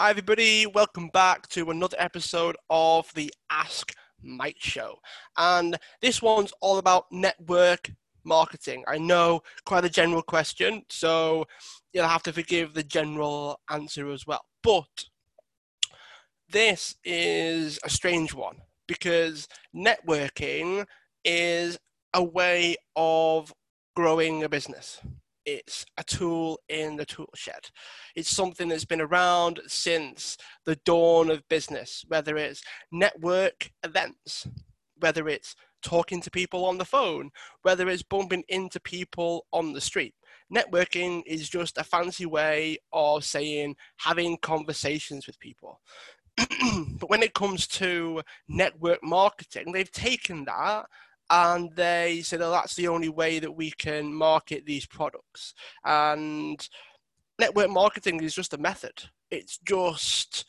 Hi, everybody. Welcome back to another episode of the Ask Mike Show. And this one's all about network marketing. I know quite a general question, so you'll have to forgive the general answer as well. But this is a strange one because networking is a way of growing a business it's a tool in the tool shed. It's something that's been around since the dawn of business, whether it's network events, whether it's talking to people on the phone, whether it's bumping into people on the street. Networking is just a fancy way of saying having conversations with people. but when it comes to network marketing, they've taken that and they said, "Oh, that's the only way that we can market these products." And network marketing is just a method. It's just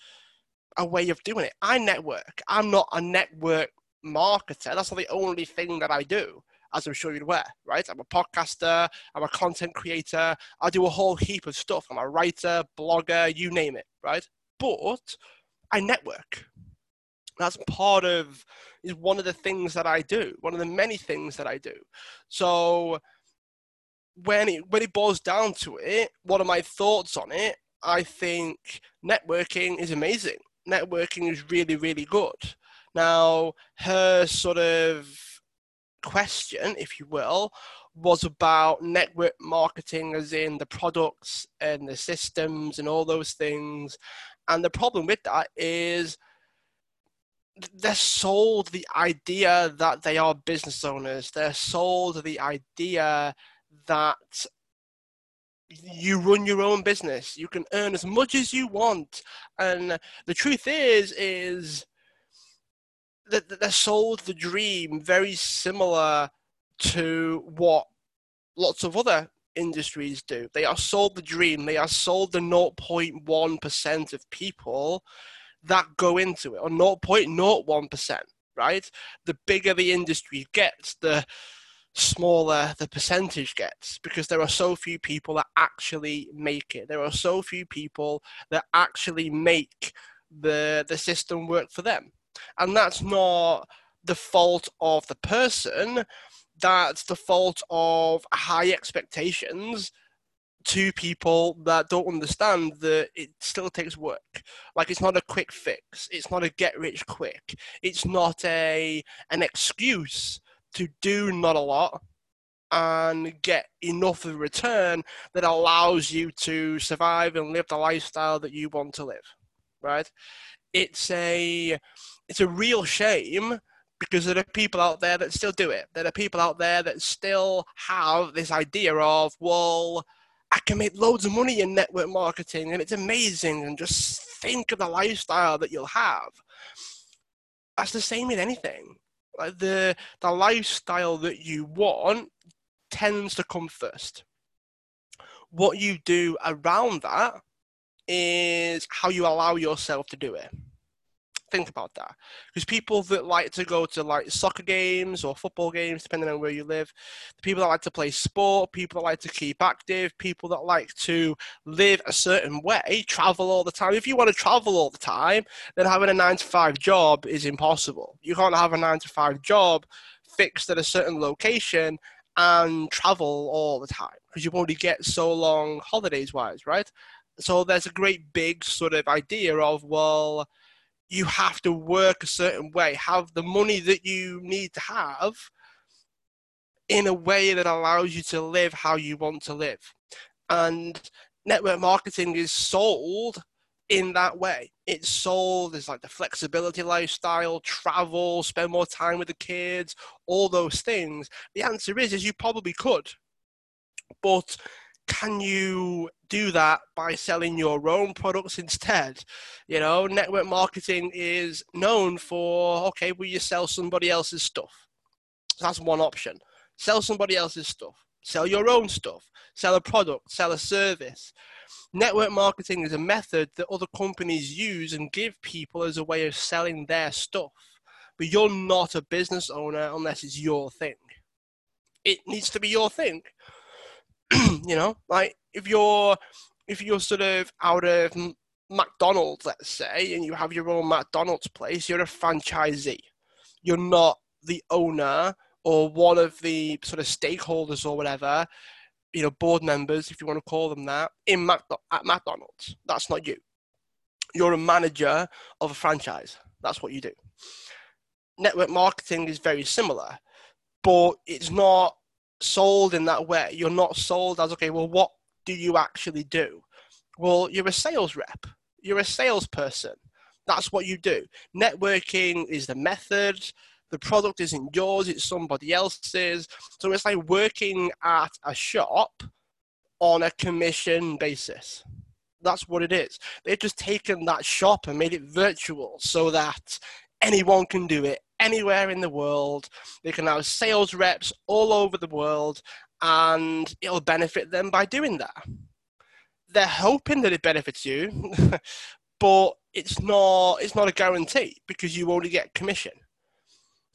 a way of doing it. I network. I'm not a network marketer. That's not the only thing that I do, as I'm sure you're aware, right? I'm a podcaster. I'm a content creator. I do a whole heap of stuff. I'm a writer, blogger, you name it, right? But I network that's part of is one of the things that I do, one of the many things that I do. So when it when it boils down to it, what are my thoughts on it? I think networking is amazing. Networking is really, really good. Now, her sort of question, if you will, was about network marketing, as in the products and the systems and all those things. And the problem with that is they're sold the idea that they are business owners. They're sold the idea that you run your own business. You can earn as much as you want. And the truth is, is that they're sold the dream very similar to what lots of other industries do. They are sold the dream. They are sold the 0.1% of people that go into it, or 0.01%, right? The bigger the industry gets, the smaller the percentage gets because there are so few people that actually make it. There are so few people that actually make the the system work for them. And that's not the fault of the person, that's the fault of high expectations to people that don't understand that it still takes work. Like it's not a quick fix. It's not a get rich quick. It's not a an excuse to do not a lot and get enough of return that allows you to survive and live the lifestyle that you want to live. Right? It's a it's a real shame because there are people out there that still do it. There are people out there that still have this idea of, well, I can make loads of money in network marketing and it's amazing and just think of the lifestyle that you'll have. That's the same in anything. Like the the lifestyle that you want tends to come first. What you do around that is how you allow yourself to do it think about that. Because people that like to go to like soccer games or football games depending on where you live the people that like to play sport people that like to keep active people that like to live a certain way travel all the time. If you want to travel all the time then having a 9 to 5 job is impossible. You can't have a 9 to 5 job fixed at a certain location and travel all the time because you only get so long holidays wise right? So there's a great big sort of idea of well you have to work a certain way, have the money that you need to have in a way that allows you to live how you want to live. And network marketing is sold in that way. It's sold as like the flexibility lifestyle, travel, spend more time with the kids, all those things. The answer is is you probably could. But can you do that by selling your own products instead? You know, network marketing is known for okay, will you sell somebody else's stuff? that's one option. Sell somebody else's stuff. Sell your own stuff. Sell a product. Sell a service. Network marketing is a method that other companies use and give people as a way of selling their stuff. But you're not a business owner unless it's your thing. It needs to be your thing. you know, like if you're if you're sort of out of McDonald's, let's say, and you have your own McDonald's place, you're a franchisee. You're not the owner or one of the sort of stakeholders or whatever, you know, board members, if you want to call them that, in Mac- at McDonald's. That's not you. You're a manager of a franchise. That's what you do. Network marketing is very similar, but it's not sold in that way. You're not sold as, okay, well, what do you actually do? Well, you're a sales rep, you're a salesperson. That's what you do. Networking is the method, the product isn't yours, it's somebody else's. So it's like working at a shop on a commission basis. That's what it is. They've just taken that shop and made it virtual so that anyone can do it anywhere in the world. They can have sales reps all over the world and it'll benefit them by doing that. They're hoping that it benefits you, but it's not it's not a guarantee because you only get commission.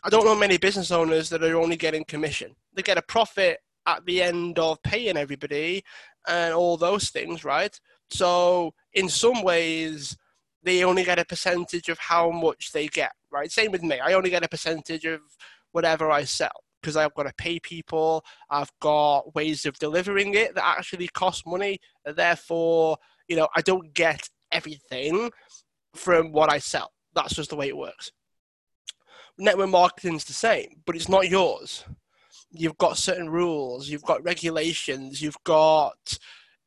I don't know many business owners that are only getting commission. They get a profit at the end of paying everybody and all those things, right? So in some ways, they only get a percentage of how much they get, right? Same with me. I only get a percentage of whatever I sell because I've got to pay people. I've got ways of delivering it that actually cost money. Therefore, you know, I don't get everything from what I sell. That's just the way it works network marketing's the same, but it's not yours. You've got certain rules, you've got regulations, you've got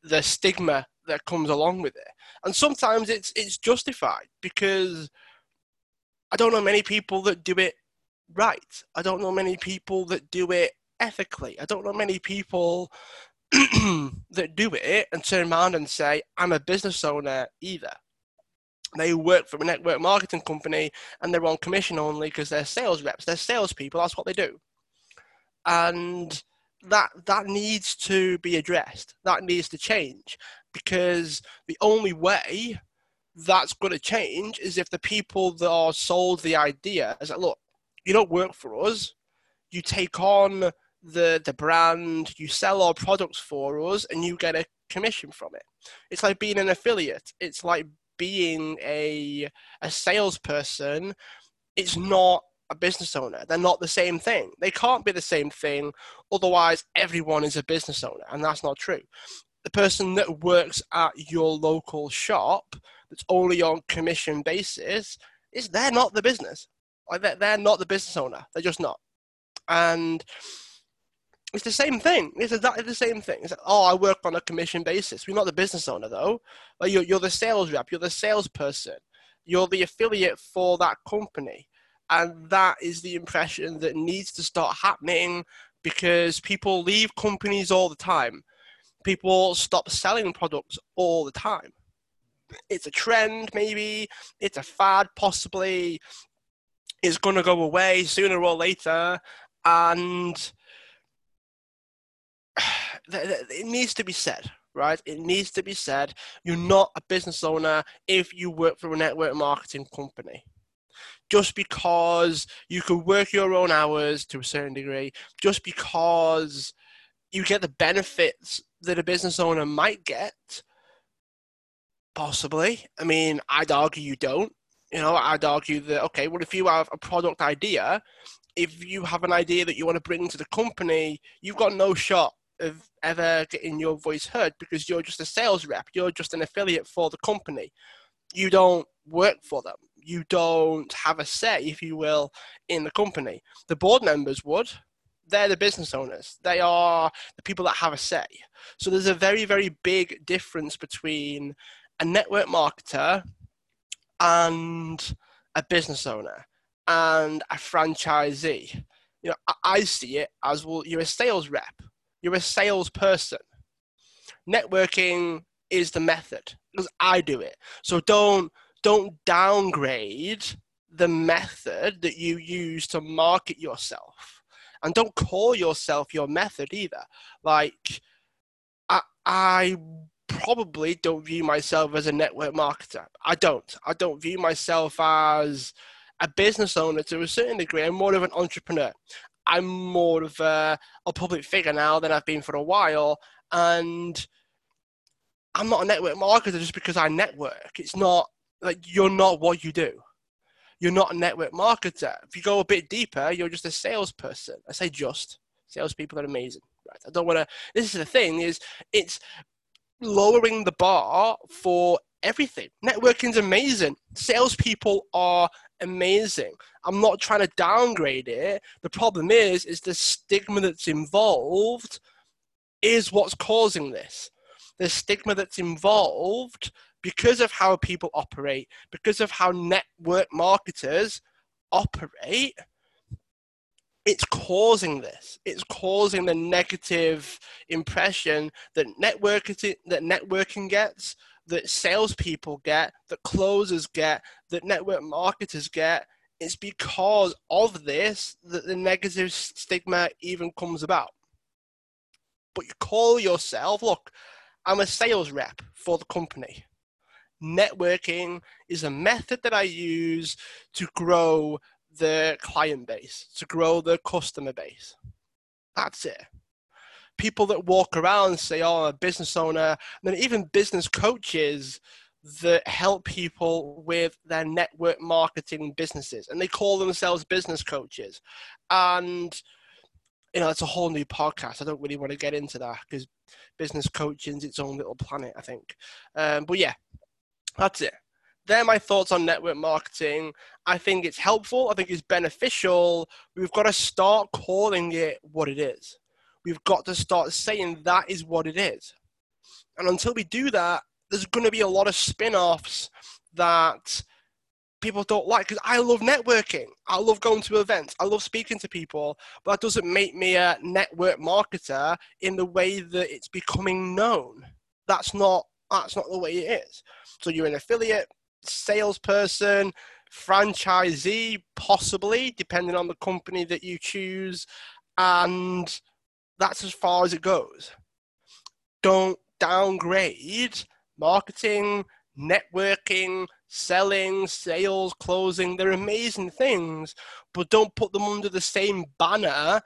the stigma that comes along with it. And sometimes it's it's justified because I don't know many people that do it right. I don't know many people that do it ethically. I don't know many people that do it and turn around and say, I'm a business owner either they work for a network marketing company and they're on commission only because they're sales reps, they're salespeople. That's what they do, and that that needs to be addressed. That needs to change because the only way that's going to change is if the people that are sold the idea is like, look, you don't work for us, you take on the the brand, you sell our products for us, and you get a commission from it. It's like being an affiliate. It's like being a a salesperson it's not a business owner. They're not the same thing. They can't be the same thing. Otherwise, everyone is a business owner, and that's not true. The person that works at your local shop that's only on commission basis is they're not the business. Like they're, not the business owner. They're just not. And it's the same thing. It's exactly the same thing. It's like, oh, I work on a commission basis. We're not the business owner, though. Like you're, you're the sales rep. You're the salesperson. You're the affiliate for that company. And that is the impression that needs to start happening because people leave companies all the time. People stop selling products all the time. It's a trend, maybe. It's a fad, possibly. It's going to go away sooner or later. And it needs to be said, right? It needs to be said. You're not a business owner if you work for a network marketing company. Just because you can work your own hours to a certain degree, just because you get the benefits that a business owner might get, possibly. I mean, I'd argue you don't. You know, I'd argue that, okay, well, if you have a product idea, if you have an idea that you want to bring to the company, you've got no shot of ever getting your voice heard because you're just a sales rep. You're just an affiliate for the company. You don't work for them. You don't have a say, if you will, in the company. The board members would. They're the business owners. They are the people that have a say. So there's a very, very big difference between a network marketer and a business owner and a franchisee. You know, I see it as well. You're a sales rep you're a salesperson. Networking is the method because I do it. So don't don't downgrade the method that you use to market yourself. And don't call yourself your method either. Like I I probably don't view myself as a network marketer. I don't. I don't view myself as a business owner to a certain degree. I'm more of an entrepreneur. I'm more of a, a public figure now than I've been for a while, and I'm not a network marketer just because I network. It's not like you're not what you do. You're not a network marketer. If you go a bit deeper, you're just a salesperson. I say just. Salespeople are amazing. Right. I don't want to. This is the thing: is it's lowering the bar for everything. Networking's amazing. Salespeople are amazing. I'm not trying to downgrade it. The problem is, is the stigma that's involved is what's causing this. The stigma that's involved because of how people operate, because of how network marketers operate, it's causing this. It's causing the negative impression that networking that networking gets, that salespeople get, that closers get, that network marketers get. It's because of this that the negative stigma even comes about. But you call yourself, look, I'm a sales rep for the company. Networking is a method that I use to grow the client base, to grow the customer base. That's it. People that walk around and say, oh, I'm a business owner, and then even business coaches that help people with their network marketing businesses, and they call themselves business coaches. And you know, it's a whole new podcast. I don't really want to get into that because business coaching is its own little planet, I think. Um, but yeah, that's it they're my thoughts on network marketing. I think it's helpful. I think it's beneficial. We've got to start calling it what it is. We've got to start saying that is what it is. And until we do that, there's going to be a lot of spin offs that people don't like because I love networking. I love going to events. I love speaking to people, but that doesn't make me a network marketer in the way that it's becoming known. That's not that's not the way it is. So you're an affiliate, salesperson, franchisee, possibly, depending on the company that you choose. And that's as far as it goes. Don't downgrade marketing, networking, selling, sales, closing. They're amazing things, but don't put them under the same banner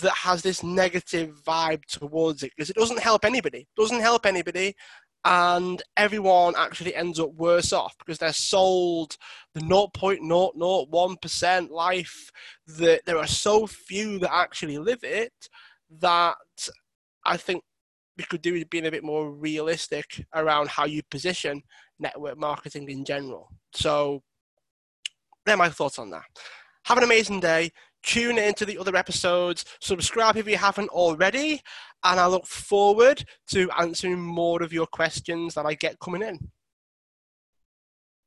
that has this negative vibe towards it because it doesn't help anybody. Doesn't help anybody and everyone actually ends up worse off because they're sold the 0.001% life that there are so few that actually live it that I think we could do with being a bit more realistic around how you position network marketing in general. So, they're my thoughts on that. Have an amazing day tune into the other episodes, subscribe if you haven't already, and I look forward to answering more of your questions that I get coming in.